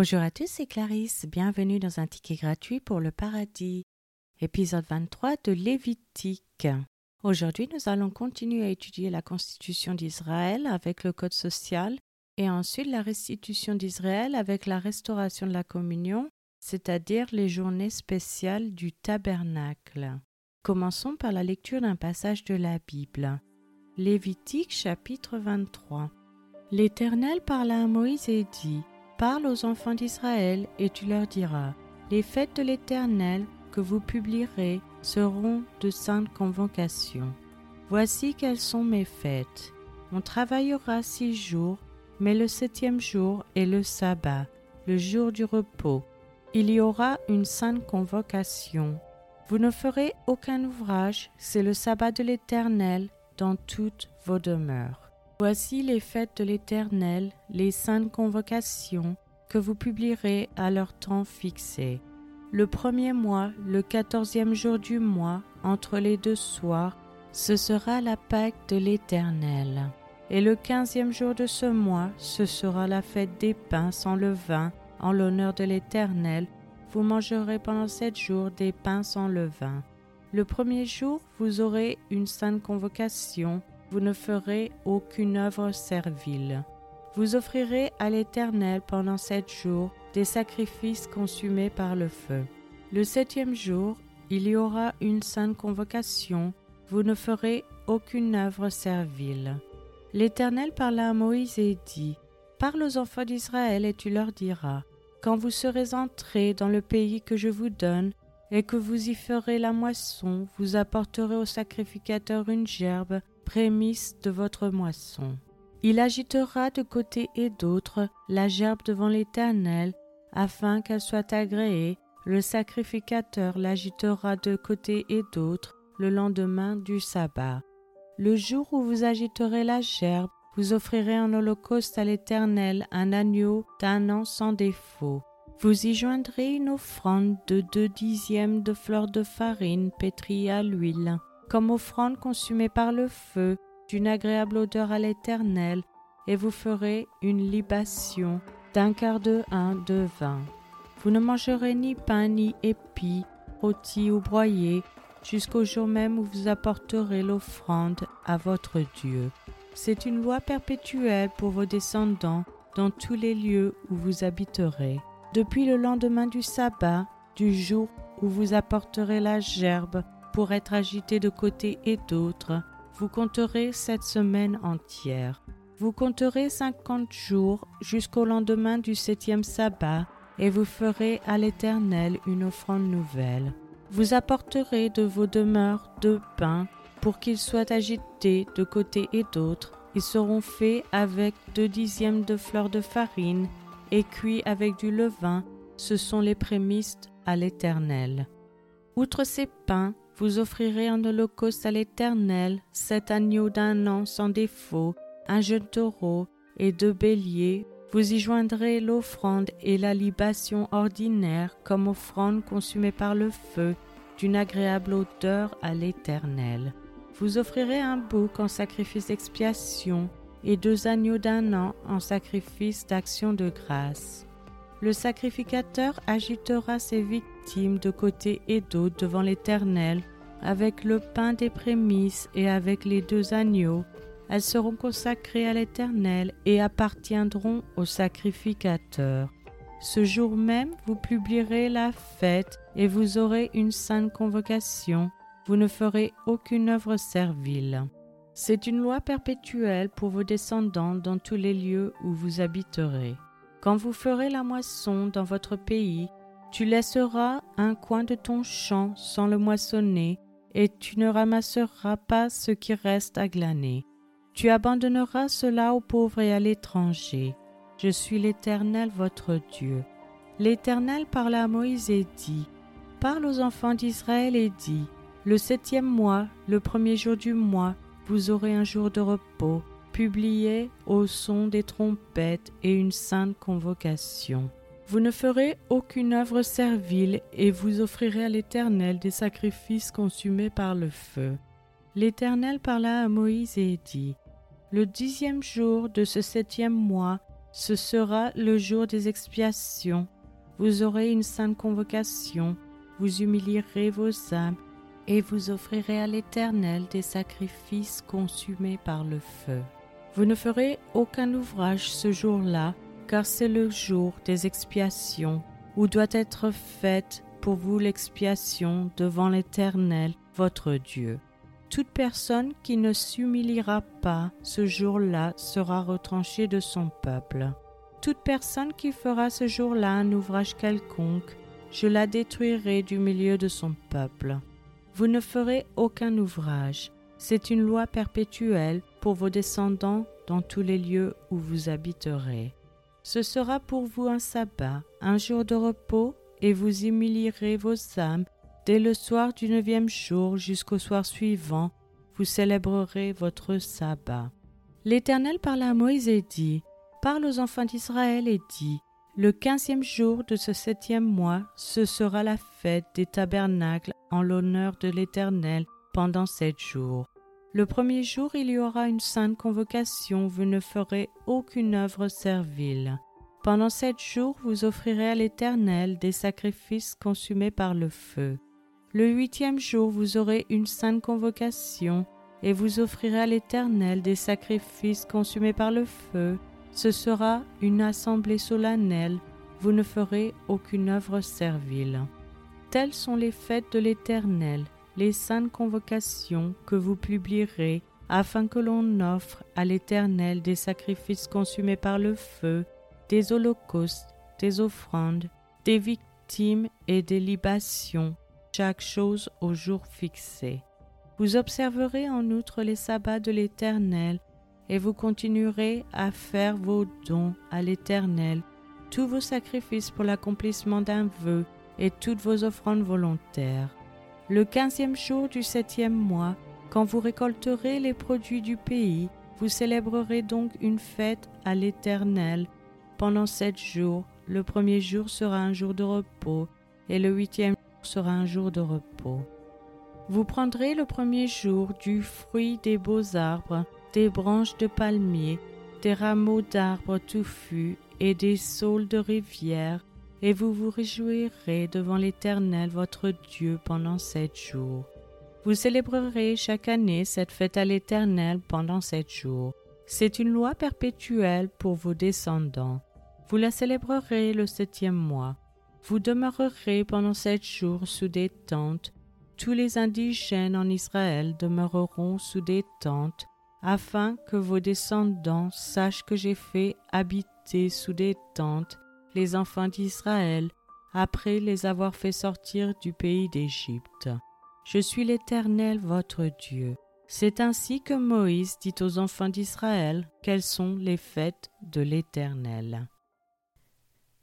Bonjour à tous, c'est Clarisse. Bienvenue dans un ticket gratuit pour le paradis. Épisode 23 de Lévitique. Aujourd'hui, nous allons continuer à étudier la constitution d'Israël avec le code social et ensuite la restitution d'Israël avec la restauration de la communion, c'est-à-dire les journées spéciales du tabernacle. Commençons par la lecture d'un passage de la Bible. Lévitique chapitre 23. L'Éternel parla à Moïse et dit Parle aux enfants d'Israël et tu leur diras Les fêtes de l'Éternel que vous publierez seront de saintes convocations. Voici quelles sont mes fêtes. On travaillera six jours, mais le septième jour est le sabbat, le jour du repos. Il y aura une sainte convocation. Vous ne ferez aucun ouvrage, c'est le sabbat de l'Éternel dans toutes vos demeures. Voici les fêtes de l'Éternel, les saintes convocations que vous publierez à leur temps fixé. Le premier mois, le quatorzième jour du mois, entre les deux soirs, ce sera la Pâque de l'Éternel. Et le quinzième jour de ce mois, ce sera la fête des pains sans levain, en l'honneur de l'Éternel. Vous mangerez pendant sept jours des pains sans levain. Le premier jour, vous aurez une sainte convocation, vous ne ferez aucune œuvre servile. Vous offrirez à l'Éternel pendant sept jours des sacrifices consumés par le feu. Le septième jour, il y aura une sainte convocation, vous ne ferez aucune œuvre servile. L'Éternel parla à Moïse et dit, Parle aux enfants d'Israël et tu leur diras, Quand vous serez entrés dans le pays que je vous donne, et que vous y ferez la moisson, vous apporterez au sacrificateur une gerbe prémisse de votre moisson. Il agitera de côté et d'autre la gerbe devant l'Éternel, afin qu'elle soit agréée. Le sacrificateur l'agitera de côté et d'autre le lendemain du sabbat. Le jour où vous agiterez la gerbe, vous offrirez un holocauste à l'Éternel, un agneau d'un an sans défaut. Vous y joindrez une offrande de deux dixièmes de fleurs de farine pétrie à l'huile comme offrande consumée par le feu, d'une agréable odeur à l'Éternel, et vous ferez une libation d'un quart de un de vin. Vous ne mangerez ni pain ni épis, rôti ou broyé, jusqu'au jour même où vous apporterez l'offrande à votre Dieu. C'est une loi perpétuelle pour vos descendants dans tous les lieux où vous habiterez. Depuis le lendemain du sabbat, du jour où vous apporterez la gerbe pour être agité de côté et d'autre, vous compterez cette semaine entière. Vous compterez cinquante jours jusqu'au lendemain du septième sabbat, et vous ferez à l'Éternel une offrande nouvelle. Vous apporterez de vos demeures deux pains pour qu'ils soient agités de côté et d'autre. Ils seront faits avec deux dixièmes de fleurs de farine et cuits avec du levain. Ce sont les prémices à l'Éternel. Outre ces pains, vous offrirez en holocauste à l'Éternel sept agneaux d'un an sans défaut, un jeune taureau et deux béliers. Vous y joindrez l'offrande et la libation ordinaire comme offrande consumée par le feu, d'une agréable odeur à l'Éternel. Vous offrirez un bouc en sacrifice d'expiation et deux agneaux d'un an en sacrifice d'action de grâce. Le sacrificateur agitera ses victimes de côté et d'autre devant l'Éternel, avec le pain des prémices et avec les deux agneaux. Elles seront consacrées à l'Éternel et appartiendront au sacrificateur. Ce jour même, vous publierez la fête et vous aurez une sainte convocation. Vous ne ferez aucune œuvre servile. C'est une loi perpétuelle pour vos descendants dans tous les lieux où vous habiterez. Quand vous ferez la moisson dans votre pays, tu laisseras un coin de ton champ sans le moissonner, et tu ne ramasseras pas ce qui reste à glaner. Tu abandonneras cela aux pauvres et à l'étranger. Je suis l'Éternel votre Dieu. L'Éternel parla à Moïse et dit, Parle aux enfants d'Israël et dis, Le septième mois, le premier jour du mois, vous aurez un jour de repos publié au son des trompettes et une sainte convocation. Vous ne ferez aucune œuvre servile et vous offrirez à l'Éternel des sacrifices consumés par le feu. L'Éternel parla à Moïse et dit, Le dixième jour de ce septième mois, Ce sera le jour des expiations. Vous aurez une sainte convocation, vous humilierez vos âmes et vous offrirez à l'Éternel des sacrifices consumés par le feu. Vous ne ferez aucun ouvrage ce jour-là, car c'est le jour des expiations, où doit être faite pour vous l'expiation devant l'Éternel, votre Dieu. Toute personne qui ne s'humiliera pas ce jour-là sera retranchée de son peuple. Toute personne qui fera ce jour-là un ouvrage quelconque, je la détruirai du milieu de son peuple. Vous ne ferez aucun ouvrage. C'est une loi perpétuelle pour vos descendants dans tous les lieux où vous habiterez. Ce sera pour vous un sabbat, un jour de repos, et vous humilierez vos âmes dès le soir du neuvième jour jusqu'au soir suivant, vous célébrerez votre sabbat. L'Éternel parla à Moïse et dit, Parle aux enfants d'Israël et dit, Le quinzième jour de ce septième mois, ce sera la fête des tabernacles en l'honneur de l'Éternel pendant sept jours. Le premier jour, il y aura une sainte convocation, vous ne ferez aucune œuvre servile. Pendant sept jours, vous offrirez à l'Éternel des sacrifices consumés par le feu. Le huitième jour, vous aurez une sainte convocation, et vous offrirez à l'Éternel des sacrifices consumés par le feu. Ce sera une assemblée solennelle, vous ne ferez aucune œuvre servile. Telles sont les fêtes de l'Éternel, les saintes convocations que vous publierez, afin que l'on offre à l'Éternel des sacrifices consumés par le feu, des holocaustes, des offrandes, des victimes et des libations, chaque chose au jour fixé. Vous observerez en outre les sabbats de l'Éternel, et vous continuerez à faire vos dons à l'Éternel, tous vos sacrifices pour l'accomplissement d'un vœu et toutes vos offrandes volontaires le quinzième jour du septième mois, quand vous récolterez les produits du pays, vous célébrerez donc une fête à l'Éternel pendant sept jours. Le premier jour sera un jour de repos et le huitième jour sera un jour de repos. Vous prendrez le premier jour du fruit des beaux arbres, des branches de palmiers, des rameaux d'arbres touffus et des saules de rivière, et vous vous réjouirez devant l'Éternel votre Dieu pendant sept jours. Vous célébrerez chaque année cette fête à l'Éternel pendant sept jours. C'est une loi perpétuelle pour vos descendants. Vous la célébrerez le septième mois. Vous demeurerez pendant sept jours sous des tentes. Tous les indigènes en Israël demeureront sous des tentes, afin que vos descendants sachent que j'ai fait habiter sous des tentes les enfants d'Israël, après les avoir fait sortir du pays d'Égypte. Je suis l'Éternel votre Dieu. C'est ainsi que Moïse dit aux enfants d'Israël quelles sont les fêtes de l'Éternel.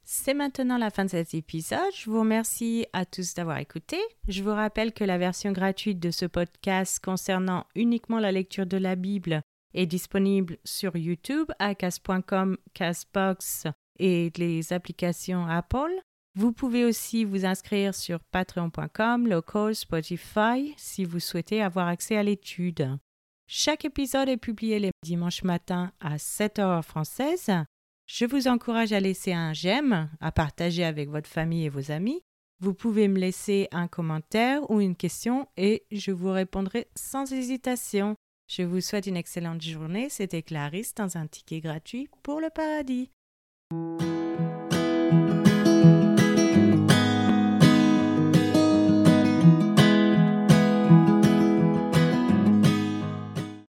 C'est maintenant la fin de cet épisode. Je vous remercie à tous d'avoir écouté. Je vous rappelle que la version gratuite de ce podcast concernant uniquement la lecture de la Bible est disponible sur YouTube à cas.com, Casbox et les applications Apple. Vous pouvez aussi vous inscrire sur patreon.com, local, Spotify si vous souhaitez avoir accès à l'étude. Chaque épisode est publié les dimanches matins à 7 heures française. Je vous encourage à laisser un j'aime, à partager avec votre famille et vos amis. Vous pouvez me laisser un commentaire ou une question et je vous répondrai sans hésitation. Je vous souhaite une excellente journée. C'était Clarisse dans un ticket gratuit pour le paradis.